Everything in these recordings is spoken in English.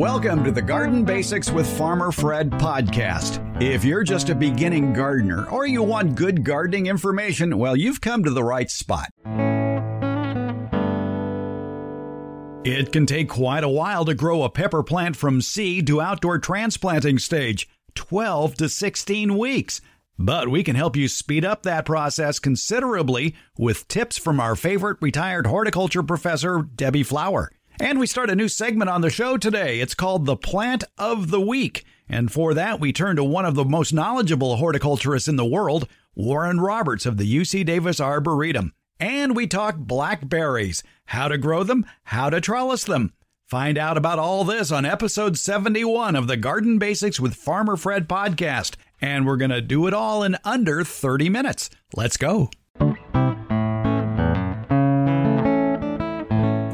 Welcome to the Garden Basics with Farmer Fred podcast. If you're just a beginning gardener or you want good gardening information, well, you've come to the right spot. It can take quite a while to grow a pepper plant from seed to outdoor transplanting stage 12 to 16 weeks. But we can help you speed up that process considerably with tips from our favorite retired horticulture professor, Debbie Flower. And we start a new segment on the show today. It's called the Plant of the Week. And for that, we turn to one of the most knowledgeable horticulturists in the world, Warren Roberts of the UC Davis Arboretum. And we talk blackberries, how to grow them, how to trellis them. Find out about all this on episode 71 of the Garden Basics with Farmer Fred podcast. And we're going to do it all in under 30 minutes. Let's go.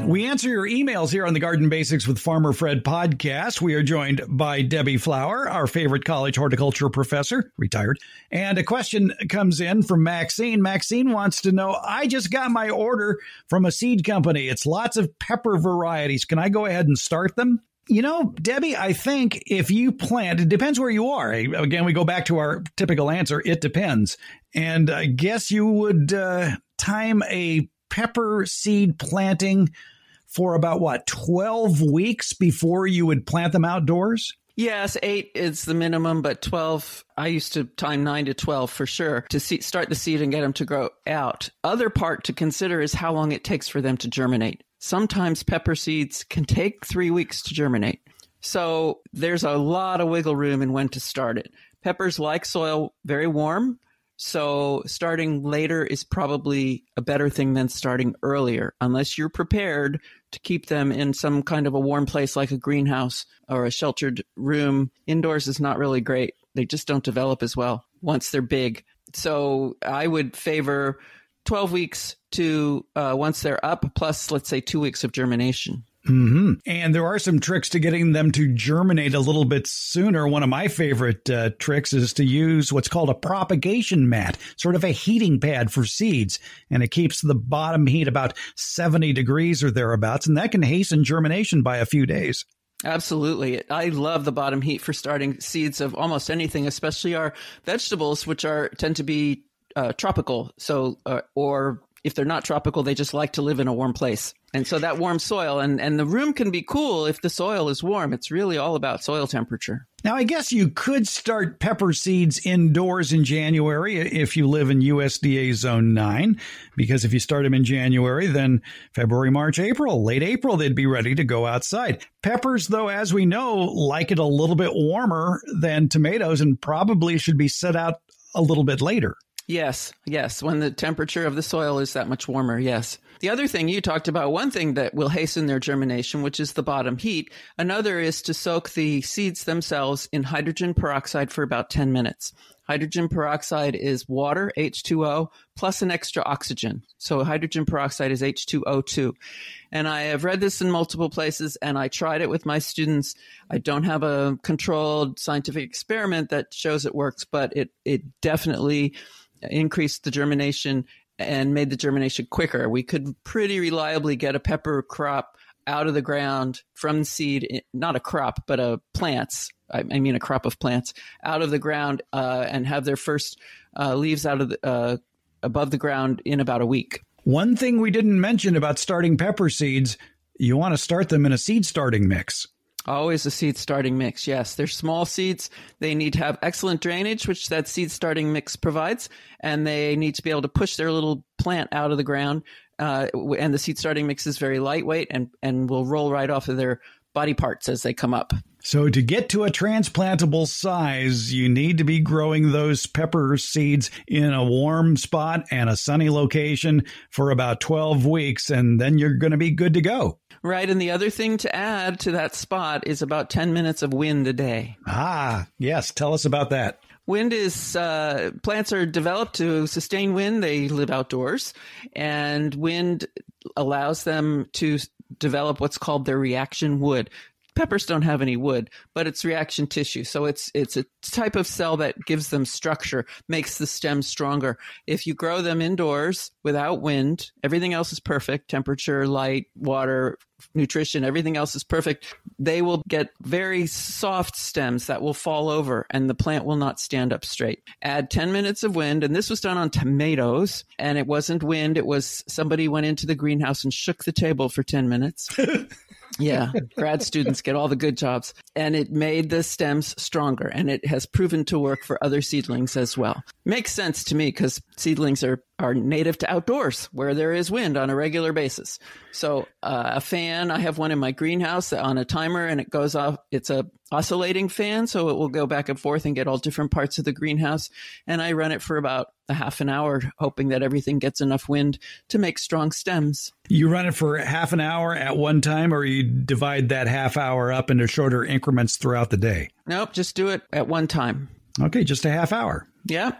We answer your emails here on the Garden Basics with Farmer Fred podcast. We are joined by Debbie Flower, our favorite college horticulture professor, retired. And a question comes in from Maxine. Maxine wants to know I just got my order from a seed company. It's lots of pepper varieties. Can I go ahead and start them? You know, Debbie, I think if you plant, it depends where you are. Again, we go back to our typical answer it depends. And I guess you would uh, time a pepper seed planting for about what, 12 weeks before you would plant them outdoors? Yes, eight is the minimum, but 12, I used to time nine to 12 for sure to see, start the seed and get them to grow out. Other part to consider is how long it takes for them to germinate. Sometimes pepper seeds can take three weeks to germinate. So there's a lot of wiggle room in when to start it. Peppers like soil very warm. So starting later is probably a better thing than starting earlier, unless you're prepared to keep them in some kind of a warm place like a greenhouse or a sheltered room. Indoors is not really great. They just don't develop as well once they're big. So I would favor 12 weeks to uh, once they're up, plus let's say two weeks of germination. Mm-hmm. And there are some tricks to getting them to germinate a little bit sooner. One of my favorite uh, tricks is to use what's called a propagation mat, sort of a heating pad for seeds. And it keeps the bottom heat about 70 degrees or thereabouts. And that can hasten germination by a few days. Absolutely. I love the bottom heat for starting seeds of almost anything, especially our vegetables, which are tend to be uh, tropical. So, uh, or if they're not tropical, they just like to live in a warm place. And so that warm soil and, and the room can be cool if the soil is warm. It's really all about soil temperature. Now, I guess you could start pepper seeds indoors in January if you live in USDA Zone 9, because if you start them in January, then February, March, April, late April, they'd be ready to go outside. Peppers, though, as we know, like it a little bit warmer than tomatoes and probably should be set out a little bit later. Yes, yes. When the temperature of the soil is that much warmer, yes. The other thing you talked about, one thing that will hasten their germination, which is the bottom heat. Another is to soak the seeds themselves in hydrogen peroxide for about 10 minutes. Hydrogen peroxide is water, H2O, plus an extra oxygen. So hydrogen peroxide is H2O2. And I have read this in multiple places and I tried it with my students. I don't have a controlled scientific experiment that shows it works, but it, it definitely increased the germination and made the germination quicker. We could pretty reliably get a pepper crop out of the ground from seed, not a crop, but a plants. I mean, a crop of plants out of the ground uh, and have their first uh, leaves out of the, uh, above the ground in about a week. One thing we didn't mention about starting pepper seeds, you want to start them in a seed starting mix. Always a seed starting mix. Yes, they're small seeds. They need to have excellent drainage, which that seed starting mix provides, and they need to be able to push their little plant out of the ground. Uh, and the seed starting mix is very lightweight and and will roll right off of their body parts as they come up. So, to get to a transplantable size, you need to be growing those pepper seeds in a warm spot and a sunny location for about 12 weeks, and then you're going to be good to go. Right. And the other thing to add to that spot is about 10 minutes of wind a day. Ah, yes. Tell us about that. Wind is, uh, plants are developed to sustain wind. They live outdoors, and wind allows them to develop what's called their reaction wood peppers don't have any wood, but it's reaction tissue. So it's it's a type of cell that gives them structure, makes the stem stronger. If you grow them indoors without wind, everything else is perfect. Temperature, light, water, nutrition, everything else is perfect. they will get very soft stems that will fall over and the plant will not stand up straight. Add 10 minutes of wind, and this was done on tomatoes, and it wasn't wind, it was somebody went into the greenhouse and shook the table for 10 minutes. yeah, grad students get all the good jobs. And it made the stems stronger, and it has proven to work for other seedlings as well. Makes sense to me because seedlings are, are native to outdoors where there is wind on a regular basis. So, uh, a fan, I have one in my greenhouse on a timer, and it goes off. It's a oscillating fan, so it will go back and forth and get all different parts of the greenhouse. And I run it for about a half an hour, hoping that everything gets enough wind to make strong stems. You run it for half an hour at one time, or you divide that half hour up into shorter increments throughout the day? Nope, just do it at one time. Okay, just a half hour. Yeah.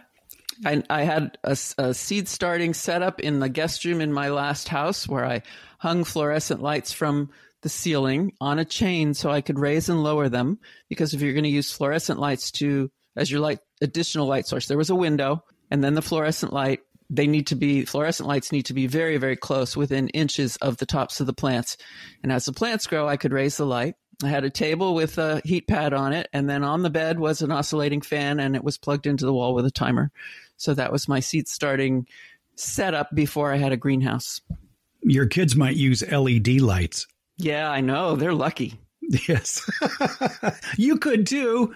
I, I had a, a seed starting setup in the guest room in my last house where I hung fluorescent lights from the ceiling on a chain so I could raise and lower them. Because if you're going to use fluorescent lights to as your light additional light source, there was a window and then the fluorescent light. They need to be fluorescent lights need to be very very close within inches of the tops of the plants. And as the plants grow, I could raise the light. I had a table with a heat pad on it, and then on the bed was an oscillating fan, and it was plugged into the wall with a timer. So that was my seed starting setup before I had a greenhouse. Your kids might use LED lights. Yeah, I know. They're lucky. Yes. you could too.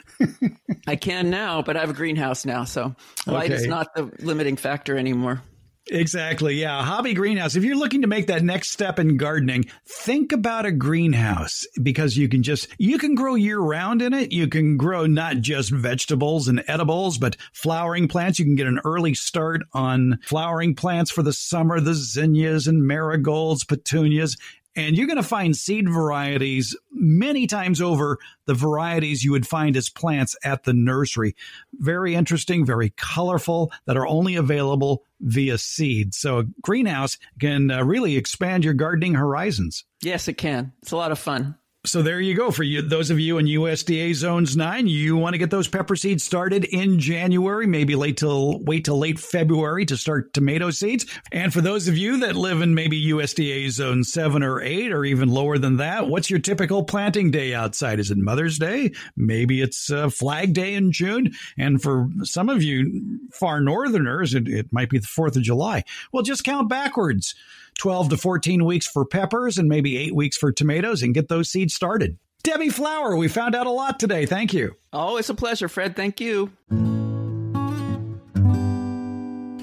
I can now, but I have a greenhouse now, so light okay. is not the limiting factor anymore. Exactly. Yeah. Hobby greenhouse. If you're looking to make that next step in gardening, think about a greenhouse because you can just, you can grow year round in it. You can grow not just vegetables and edibles, but flowering plants. You can get an early start on flowering plants for the summer, the zinnias and marigolds, petunias, and you're going to find seed varieties many times over the varieties you would find as plants at the nursery. Very interesting, very colorful, that are only available via seed. So a greenhouse can uh, really expand your gardening horizons. Yes, it can. It's a lot of fun. So there you go for you. Those of you in USDA zones nine, you want to get those pepper seeds started in January, maybe late till wait till late February to start tomato seeds. And for those of you that live in maybe USDA zone seven or eight, or even lower than that, what's your typical planting day outside? Is it Mother's Day? Maybe it's uh, Flag Day in June. And for some of you far northerners, it, it might be the Fourth of July. Well, just count backwards. 12 to 14 weeks for peppers and maybe eight weeks for tomatoes and get those seeds started. Debbie Flower, we found out a lot today. Thank you. Oh, it's a pleasure, Fred. Thank you.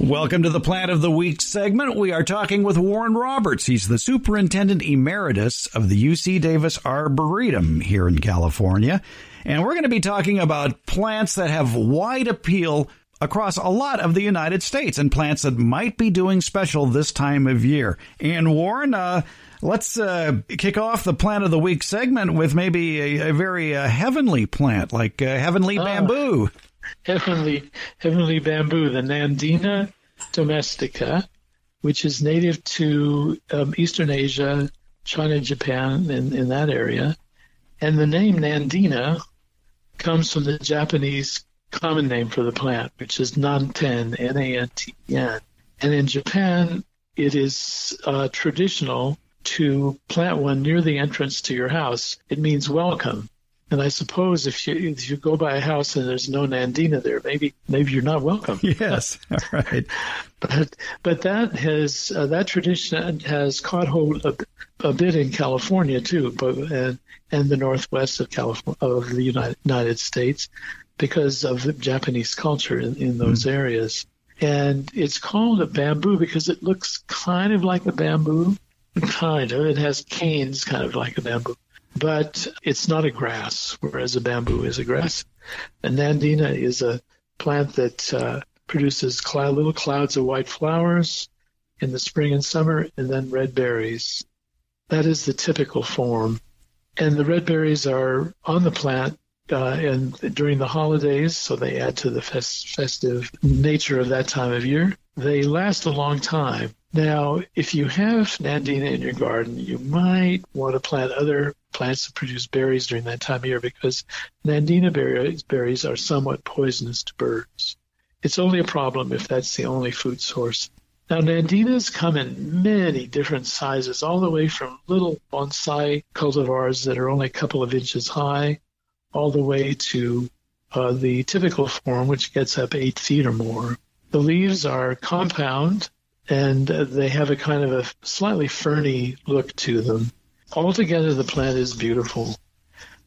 Welcome to the Plant of the Week segment. We are talking with Warren Roberts. He's the Superintendent Emeritus of the UC Davis Arboretum here in California. And we're going to be talking about plants that have wide appeal across a lot of the United States and plants that might be doing special this time of year. And Warren, uh, let's uh, kick off the plant of the week segment with maybe a, a very uh, heavenly plant like uh, heavenly ah, bamboo. Heavenly, heavenly bamboo, the Nandina domestica, which is native to um, Eastern Asia, China, Japan, in, in that area. And the name Nandina comes from the Japanese common name for the plant, which is Nanten, N-A-N-T-E-N. And in Japan, it is uh, traditional to plant one near the entrance to your house. It means welcome. And I suppose if you if you go by a house and there's no Nandina there, maybe maybe you're not welcome. Yes, all right. but but that has uh, that tradition has caught hold a, a bit in California too, but and and the northwest of California of the United United States because of Japanese culture in, in those mm. areas. And it's called a bamboo because it looks kind of like a bamboo, kind of. It has canes kind of like a bamboo, but it's not a grass, whereas a bamboo is a grass. And nandina is a plant that uh, produces cloud, little clouds of white flowers in the spring and summer, and then red berries. That is the typical form. And the red berries are on the plant uh, and during the holidays, so they add to the fest- festive nature of that time of year. They last a long time. Now, if you have Nandina in your garden, you might want to plant other plants that produce berries during that time of year because Nandina berries, berries are somewhat poisonous to birds. It's only a problem if that's the only food source Now, Nandinas come in many different sizes, all the way from little bonsai cultivars that are only a couple of inches high, all the way to uh, the typical form, which gets up eight feet or more. The leaves are compound and uh, they have a kind of a slightly ferny look to them. Altogether, the plant is beautiful.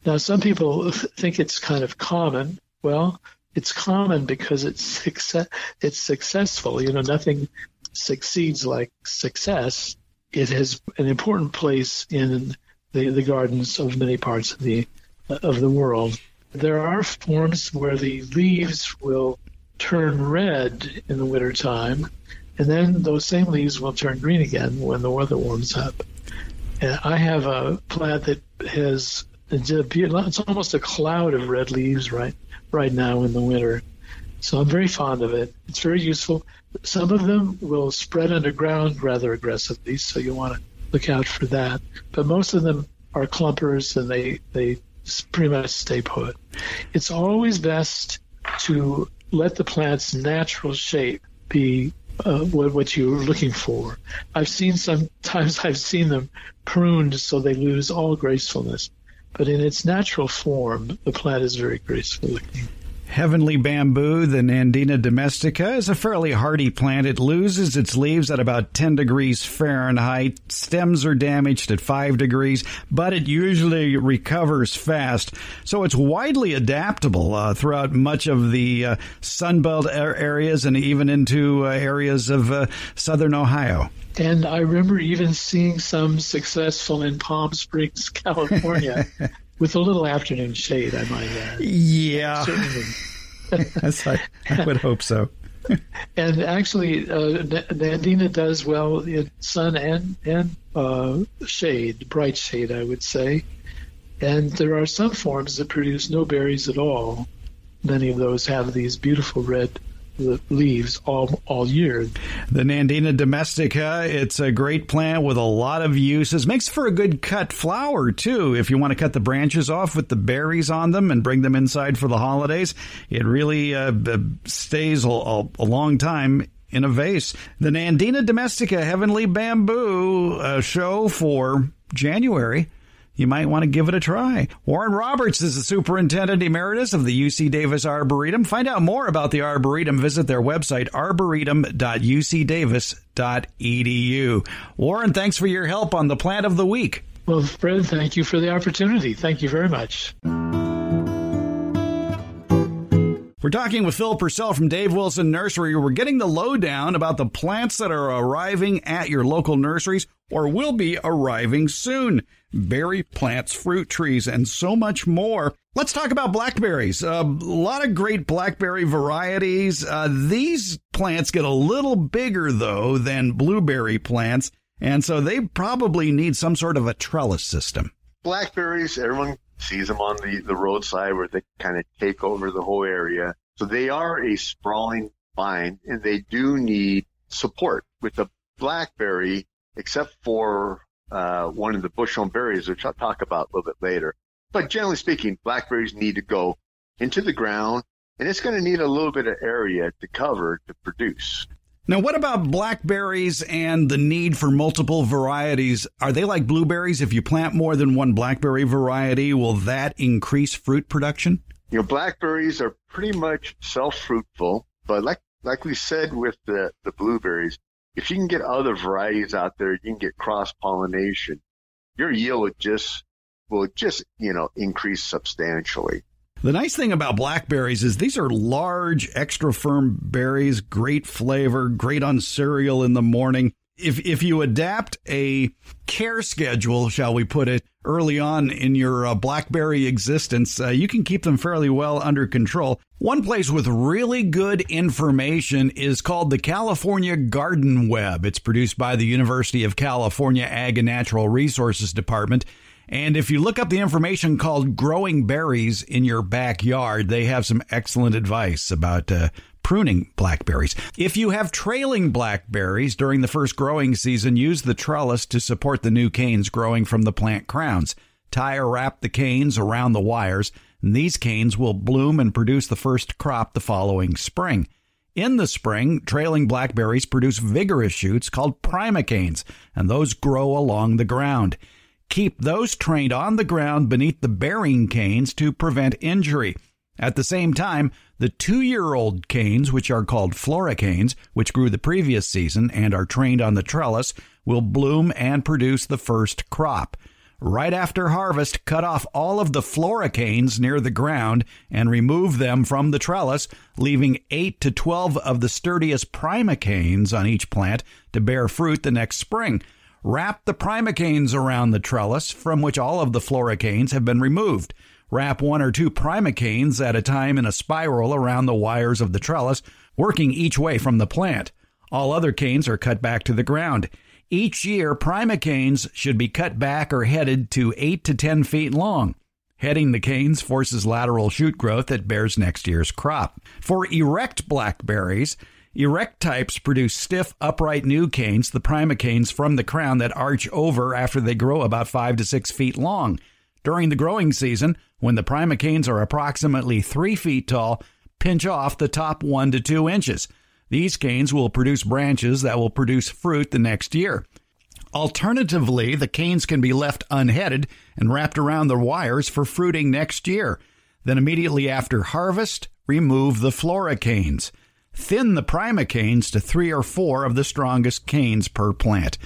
Now, some people think it's kind of common. Well, it's common because it's success, it's successful. You know, nothing succeeds like success. It has an important place in the, the gardens of many parts of the of the world. There are forms where the leaves will turn red in the wintertime, and then those same leaves will turn green again when the weather warms up. And I have a plant that has it's almost a cloud of red leaves right right now in the winter. So I'm very fond of it. It's very useful. Some of them will spread underground rather aggressively, so you want to look out for that. But most of them are clumpers and they, they pretty much stay put. It's always best to let the plant's natural shape be uh, what, what you're looking for. I've seen sometimes I've seen them pruned so they lose all gracefulness, but in its natural form, the plant is very graceful looking. Heavenly bamboo, the Nandina domestica, is a fairly hardy plant. It loses its leaves at about 10 degrees Fahrenheit. Stems are damaged at 5 degrees, but it usually recovers fast. So it's widely adaptable uh, throughout much of the uh, Sunbelt areas and even into uh, areas of uh, southern Ohio. And I remember even seeing some successful in Palm Springs, California. with a little afternoon shade, I might add. Yeah, yes, I, I would hope so. and actually, uh, Nandina does well in sun and and uh, shade, bright shade, I would say. And there are some forms that produce no berries at all. Many of those have these beautiful red leaves all all year. The Nandina domestica, it's a great plant with a lot of uses. Makes for a good cut flower too. If you want to cut the branches off with the berries on them and bring them inside for the holidays, it really uh, stays a, a, a long time in a vase. The Nandina domestica Heavenly Bamboo uh, show for January you might want to give it a try. Warren Roberts is the superintendent emeritus of the UC Davis Arboretum. Find out more about the Arboretum. Visit their website, arboretum.ucdavis.edu. Warren, thanks for your help on the plant of the week. Well, Fred, thank you for the opportunity. Thank you very much. We're talking with Phil Purcell from Dave Wilson Nursery. We're getting the lowdown about the plants that are arriving at your local nurseries or will be arriving soon. Berry plants, fruit trees, and so much more. Let's talk about blackberries. A lot of great blackberry varieties. Uh, these plants get a little bigger, though, than blueberry plants, and so they probably need some sort of a trellis system. Blackberries, everyone sees them on the, the roadside where they kind of take over the whole area. So they are a sprawling vine and they do need support with the blackberry, except for uh, one of the bushel berries, which I'll talk about a little bit later. But generally speaking, blackberries need to go into the ground and it's going to need a little bit of area to cover to produce. Now, what about blackberries and the need for multiple varieties? Are they like blueberries? If you plant more than one blackberry variety, will that increase fruit production? You know, blackberries are pretty much self-fruitful, but like like we said with the, the blueberries, if you can get other varieties out there, you can get cross pollination. Your yield would just will just you know increase substantially. The nice thing about blackberries is these are large, extra firm berries, great flavor, great on cereal in the morning. If if you adapt a care schedule, shall we put it, early on in your uh, blackberry existence, uh, you can keep them fairly well under control. One place with really good information is called the California Garden Web. It's produced by the University of California Ag and Natural Resources Department. And if you look up the information called Growing Berries in Your Backyard, they have some excellent advice about uh, pruning blackberries. If you have trailing blackberries during the first growing season, use the trellis to support the new canes growing from the plant crowns. Tie or wrap the canes around the wires, and these canes will bloom and produce the first crop the following spring. In the spring, trailing blackberries produce vigorous shoots called primocanes, and those grow along the ground. Keep those trained on the ground beneath the bearing canes to prevent injury. At the same time, the two year old canes, which are called floricanes, which grew the previous season and are trained on the trellis, will bloom and produce the first crop. Right after harvest, cut off all of the floricanes near the ground and remove them from the trellis, leaving 8 to 12 of the sturdiest primocanes on each plant to bear fruit the next spring. Wrap the primocanes around the trellis, from which all of the floricanes have been removed. Wrap one or two primocanes at a time in a spiral around the wires of the trellis, working each way from the plant. All other canes are cut back to the ground. Each year, primocanes should be cut back or headed to 8 to 10 feet long. Heading the canes forces lateral shoot growth that bears next year's crop. For erect blackberries, erect types produce stiff, upright new canes, the primocanes from the crown that arch over after they grow about 5 to 6 feet long. During the growing season, when the primocanes are approximately 3 feet tall, pinch off the top 1 to 2 inches. These canes will produce branches that will produce fruit the next year. Alternatively, the canes can be left unheaded and wrapped around the wires for fruiting next year. Then, immediately after harvest, remove the floricanes. Thin the primocanes to three or four of the strongest canes per plant.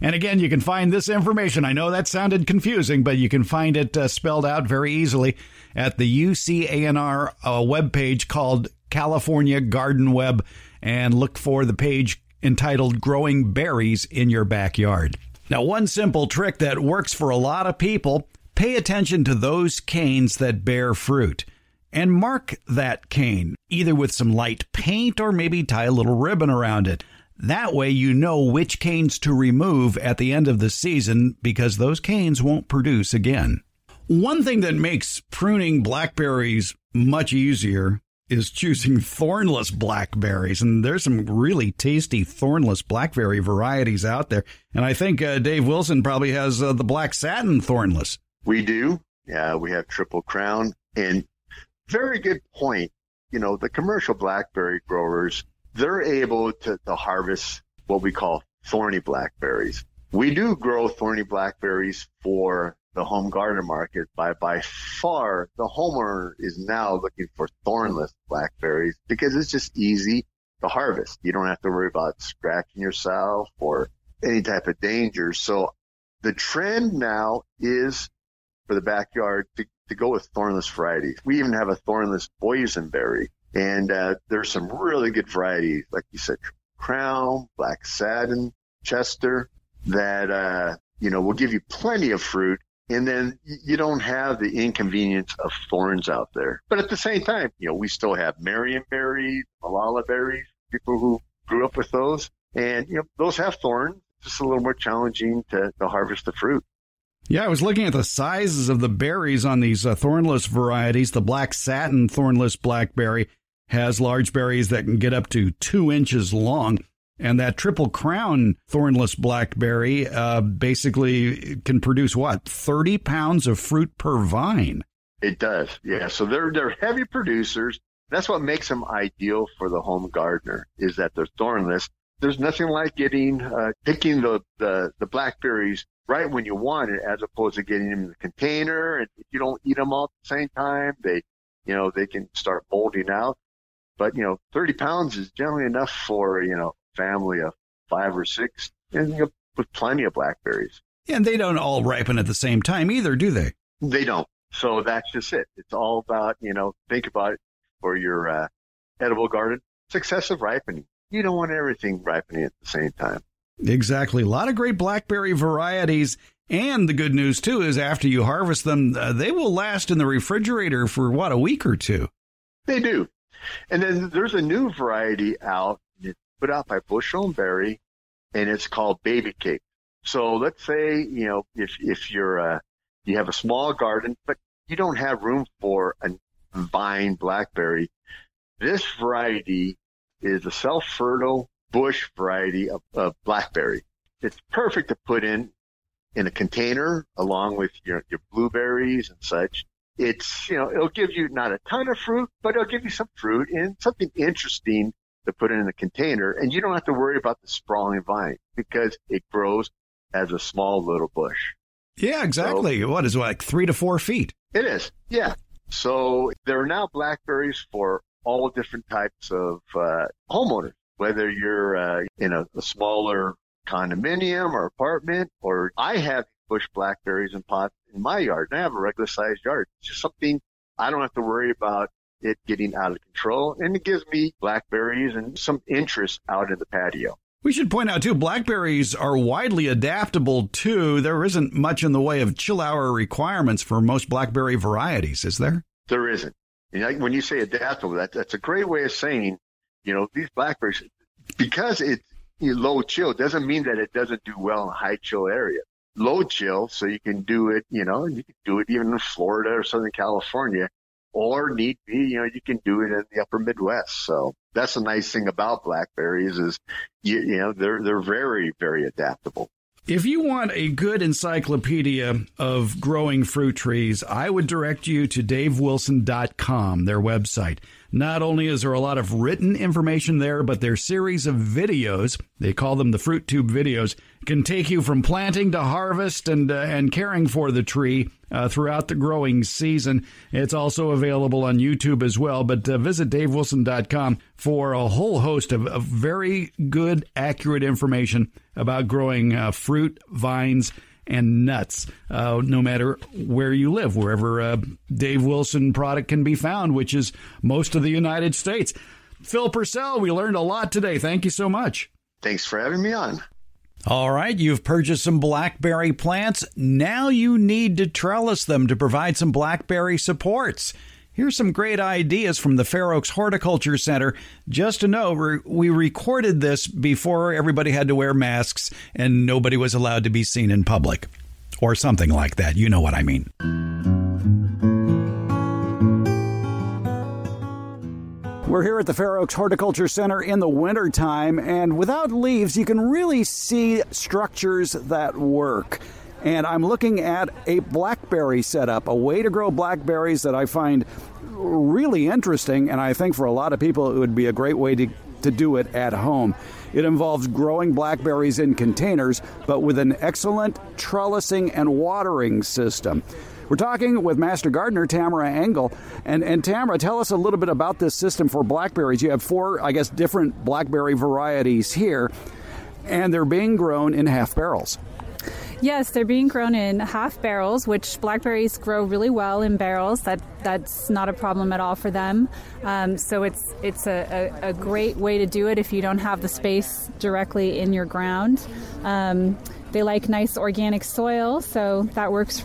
And again, you can find this information. I know that sounded confusing, but you can find it uh, spelled out very easily at the UCANR uh, webpage called California Garden Web and look for the page entitled Growing Berries in Your Backyard. Now, one simple trick that works for a lot of people pay attention to those canes that bear fruit and mark that cane, either with some light paint or maybe tie a little ribbon around it. That way, you know which canes to remove at the end of the season because those canes won't produce again. One thing that makes pruning blackberries much easier is choosing thornless blackberries, and there's some really tasty thornless blackberry varieties out there. And I think uh, Dave Wilson probably has uh, the black satin thornless. We do. Yeah, we have triple crown, and very good point. You know, the commercial blackberry growers they're able to, to harvest what we call thorny blackberries. We do grow thorny blackberries for the home garden market by by far the homeowner is now looking for thornless blackberries because it's just easy to harvest. You don't have to worry about scratching yourself or any type of danger. So the trend now is for the backyard to, to go with thornless varieties. We even have a thornless boysenberry. And uh, there's some really good varieties, like you said, Crown, Black Satin, Chester, that uh, you know will give you plenty of fruit and then you don't have the inconvenience of thorns out there. But at the same time, you know, we still have Marion berries, Malala berries, people who grew up with those. And, you know, those have thorns. It's just a little more challenging to, to harvest the fruit. Yeah, I was looking at the sizes of the berries on these uh, thornless varieties. The black satin thornless blackberry has large berries that can get up to two inches long. And that triple crown thornless blackberry uh, basically can produce what, 30 pounds of fruit per vine? It does, yeah. So they're, they're heavy producers. That's what makes them ideal for the home gardener is that they're thornless. There's nothing like getting, uh, picking the, the, the blackberries right when you want it as opposed to getting them in the container. And if you don't eat them all at the same time, they, you know, they can start molding out. But, you know, 30 pounds is generally enough for, you know, family of five or six, and with plenty of blackberries. Yeah, And they don't all ripen at the same time either, do they? They don't. So that's just it. It's all about, you know, think about it for your uh, edible garden. Successive ripening. You don't want everything ripening at the same time. Exactly. A lot of great blackberry varieties. And the good news, too, is after you harvest them, uh, they will last in the refrigerator for what, a week or two? They do. And then there's a new variety out put out by Bushel and Berry, and it's called Baby Cake. So let's say you know if if you're uh, you have a small garden, but you don't have room for a vine blackberry. This variety is a self-fertile bush variety of, of blackberry. It's perfect to put in in a container along with your, your blueberries and such. It's, you know, it'll give you not a ton of fruit, but it'll give you some fruit and something interesting to put in a container, and you don't have to worry about the sprawling vine because it grows as a small little bush. Yeah, exactly. So, what is it, like three to four feet? It is. Yeah. So there are now blackberries for all different types of uh, homeowners, whether you're uh, in a, a smaller condominium or apartment, or I have bush blackberries in pots in my yard, and I have a regular sized yard. It's just something I don't have to worry about it getting out of control, and it gives me blackberries and some interest out in the patio. We should point out too, blackberries are widely adaptable too. There isn't much in the way of chill hour requirements for most blackberry varieties, is there? There isn't. when you say adaptable, that, that's a great way of saying, you know, these blackberries, because it's low chill doesn't mean that it doesn't do well in high chill area. Low chill, so you can do it, you know, you can do it even in Florida or Southern California or need be, you know, you can do it in the upper Midwest. So that's the nice thing about blackberries is, you, you know, they're, they're very, very adaptable. If you want a good encyclopedia of growing fruit trees, I would direct you to davewilson.com, their website. Not only is there a lot of written information there, but their series of videos, they call them the Fruit Tube videos, can take you from planting to harvest and uh, and caring for the tree uh, throughout the growing season. It's also available on YouTube as well. But uh, visit davewilson.com for a whole host of, of very good, accurate information about growing uh, fruit, vines, and nuts, uh, no matter where you live, wherever a Dave Wilson product can be found, which is most of the United States. Phil Purcell, we learned a lot today. Thank you so much. Thanks for having me on. All right, you've purchased some blackberry plants. Now you need to trellis them to provide some blackberry supports. Here's some great ideas from the Fair Oaks Horticulture Center. Just to know, we recorded this before everybody had to wear masks and nobody was allowed to be seen in public. Or something like that. You know what I mean. We're here at the Fair Oaks Horticulture Center in the wintertime, and without leaves, you can really see structures that work and I'm looking at a blackberry setup, a way to grow blackberries that I find really interesting, and I think for a lot of people it would be a great way to, to do it at home. It involves growing blackberries in containers, but with an excellent trellising and watering system. We're talking with Master Gardener Tamara Engel. And, and Tamara, tell us a little bit about this system for blackberries. You have four, I guess, different blackberry varieties here, and they're being grown in half barrels. Yes, they're being grown in half barrels, which blackberries grow really well in barrels. That that's not a problem at all for them. Um, so it's it's a, a, a, great way to do it if you don't have the space directly in your ground. Um, they like nice organic soil, so that works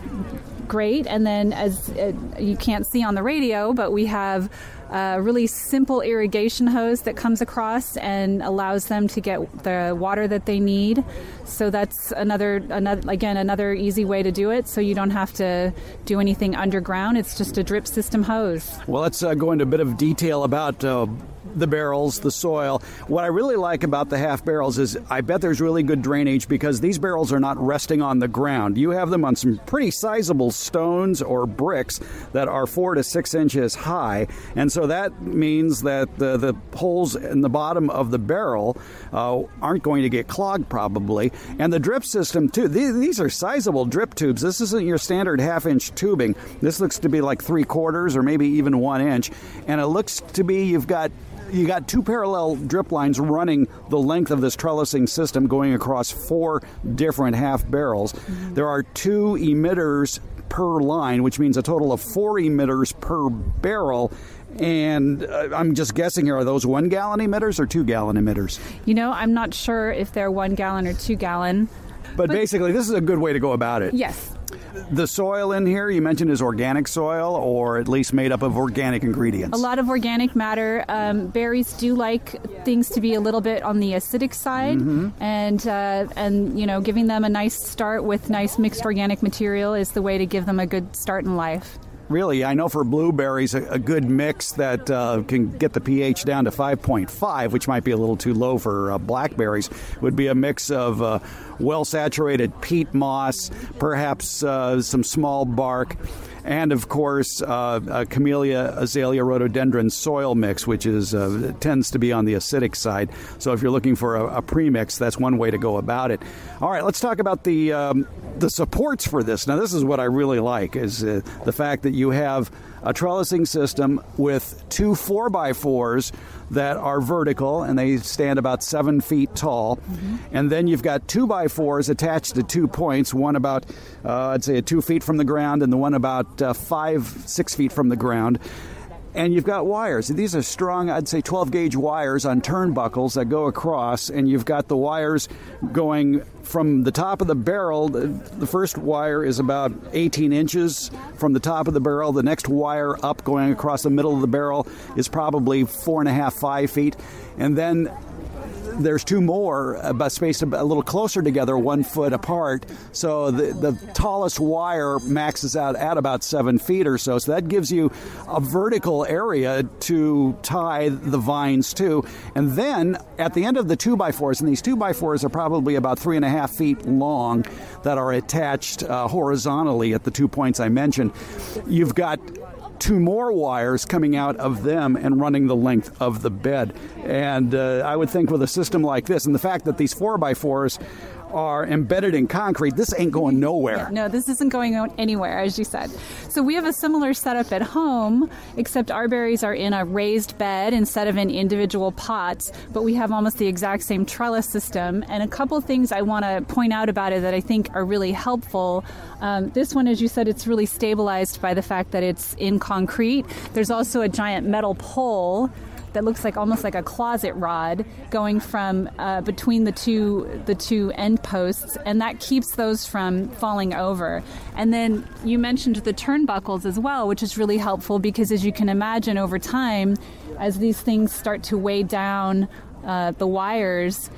great. And then, as uh, you can't see on the radio, but we have a really simple irrigation hose that comes across and allows them to get the water that they need. So that's another, another again, another easy way to do it. So you don't have to do anything underground. It's just a drip system hose. Well, let's uh, go into a bit of detail about uh, the barrels, the soil. What I really like about the half barrels is I bet there's really good drainage because these barrels are not resting on the ground. You have them on some pretty sizable stones or bricks that are four to six inches high. And so that means that the, the holes in the bottom of the barrel uh, aren't going to get clogged probably. And the drip system, too, these, these are sizable drip tubes. This isn't your standard half inch tubing. This looks to be like three quarters or maybe even one inch. And it looks to be you've got you got two parallel drip lines running the length of this trellising system going across four different half barrels. Mm-hmm. There are two emitters per line, which means a total of four emitters per barrel. And uh, I'm just guessing here, are those one gallon emitters or two gallon emitters? You know, I'm not sure if they're one gallon or two gallon. But, but basically, this is a good way to go about it. Yes. The soil in here you mentioned is organic soil, or at least made up of organic ingredients. A lot of organic matter. Um, berries do like things to be a little bit on the acidic side, mm-hmm. and uh, and you know, giving them a nice start with nice mixed organic material is the way to give them a good start in life really, I know for blueberries, a, a good mix that uh, can get the pH down to 5.5, which might be a little too low for uh, blackberries, would be a mix of uh, well saturated peat moss, perhaps uh, some small bark and of course uh, Camellia azalea rhododendron soil mix, which is uh, tends to be on the acidic side. So if you're looking for a, a premix, that's one way to go about it. All right, let's talk about the um, the supports for this. Now, this is what I really like is uh, the fact that you have a trellising system with two 4x4s that are vertical and they stand about seven feet tall. Mm-hmm. And then you've got 2x4s attached to two points, one about, uh, I'd say, two feet from the ground, and the one about uh, five, six feet from the ground and you've got wires. These are strong, I'd say 12 gauge wires on turnbuckles that go across, and you've got the wires going from the top of the barrel. The first wire is about 18 inches from the top of the barrel. The next wire up going across the middle of the barrel is probably four and a half, five feet. And then there's two more, uh, but spaced a little closer together, one foot apart. So the, the tallest wire maxes out at about seven feet or so. So that gives you a vertical area to tie the vines to. And then at the end of the two by fours, and these two by fours are probably about three and a half feet long that are attached uh, horizontally at the two points I mentioned, you've got two more wires coming out of them and running the length of the bed. And uh, I would think with a system like this, and the fact that these 4x4s are embedded in concrete, this ain't going nowhere. Yeah, no, this isn't going anywhere, as you said. So we have a similar setup at home, except our berries are in a raised bed instead of in individual pots, but we have almost the exact same trellis system. And a couple things I want to point out about it that I think are really helpful. Um, this one, as you said, it's really stabilized by the fact that it's in concrete. There's also a giant metal pole that looks like almost like a closet rod going from uh, between the two the two end posts, and that keeps those from falling over. And then you mentioned the turnbuckles as well, which is really helpful because as you can imagine, over time, as these things start to weigh down uh, the wires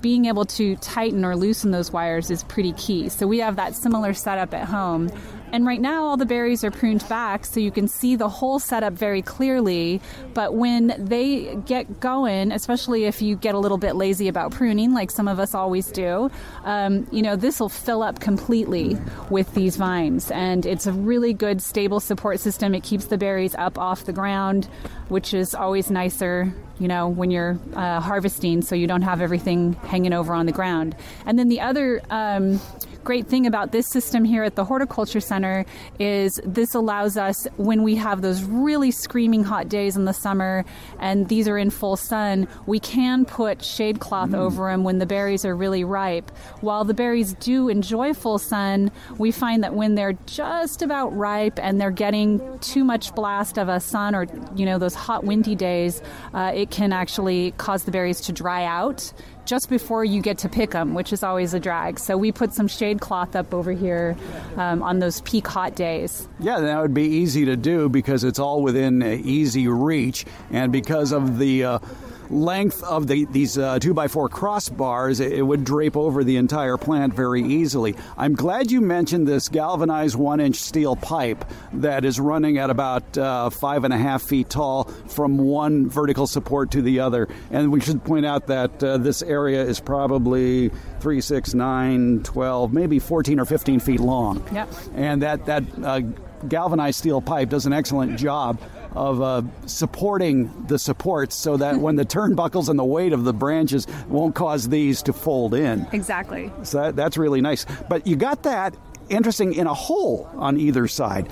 being able to tighten or loosen those wires is pretty key. So we have that similar setup at home. And right now, all the berries are pruned back, so you can see the whole setup very clearly. But when they get going, especially if you get a little bit lazy about pruning, like some of us always do, um, you know, this will fill up completely with these vines. And it's a really good, stable support system. It keeps the berries up off the ground, which is always nicer you know, when you're uh, harvesting, so you don't have everything hanging over on the ground. And then the other um, great thing about this system here at the Horticulture Center is this allows us, when we have those really screaming hot days in the summer and these are in full sun, we can put shade cloth mm. over them when the berries are really ripe. While the berries do enjoy full sun, we find that when they're just about ripe and they're getting too much blast of a sun or, you know, those hot windy days, uh, it can actually cause the berries to dry out just before you get to pick them, which is always a drag. So we put some shade cloth up over here um, on those peak hot days. Yeah, that would be easy to do because it's all within easy reach, and because of the uh, length of the, these uh, 2x4 crossbars, it, it would drape over the entire plant very easily. I'm glad you mentioned this galvanized one inch steel pipe that is running at about uh, five and a half feet tall from one vertical support to the other. And we should point out that uh, this area is probably 3, 6, 9, 12, maybe 14 or 15 feet long. Yep. And that, that uh, galvanized steel pipe does an excellent job of uh, supporting the supports so that when the turnbuckles and the weight of the branches won't cause these to fold in. Exactly. So that, that's really nice. But you got that interesting in a hole on either side.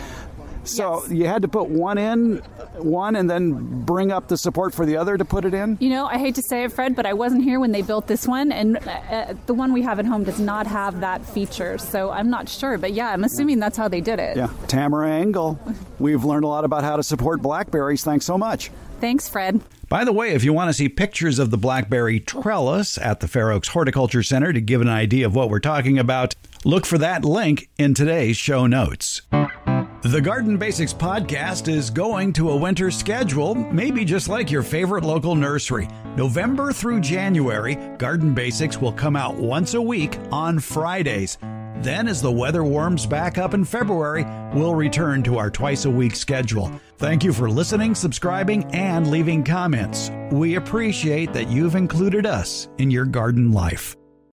So yes. you had to put one in, one, and then bring up the support for the other to put it in? You know, I hate to say it, Fred, but I wasn't here when they built this one, and uh, the one we have at home does not have that feature. So I'm not sure. But yeah, I'm assuming that's how they did it. Yeah. Tamara Engel, we've learned a lot about how to support blackberries. Thanks so much. Thanks, Fred. By the way, if you want to see pictures of the blackberry trellis at the Fair Oaks Horticulture Center to give an idea of what we're talking about, look for that link in today's show notes. The Garden Basics podcast is going to a winter schedule, maybe just like your favorite local nursery. November through January, Garden Basics will come out once a week on Fridays. Then, as the weather warms back up in February, we'll return to our twice a week schedule. Thank you for listening, subscribing, and leaving comments. We appreciate that you've included us in your garden life.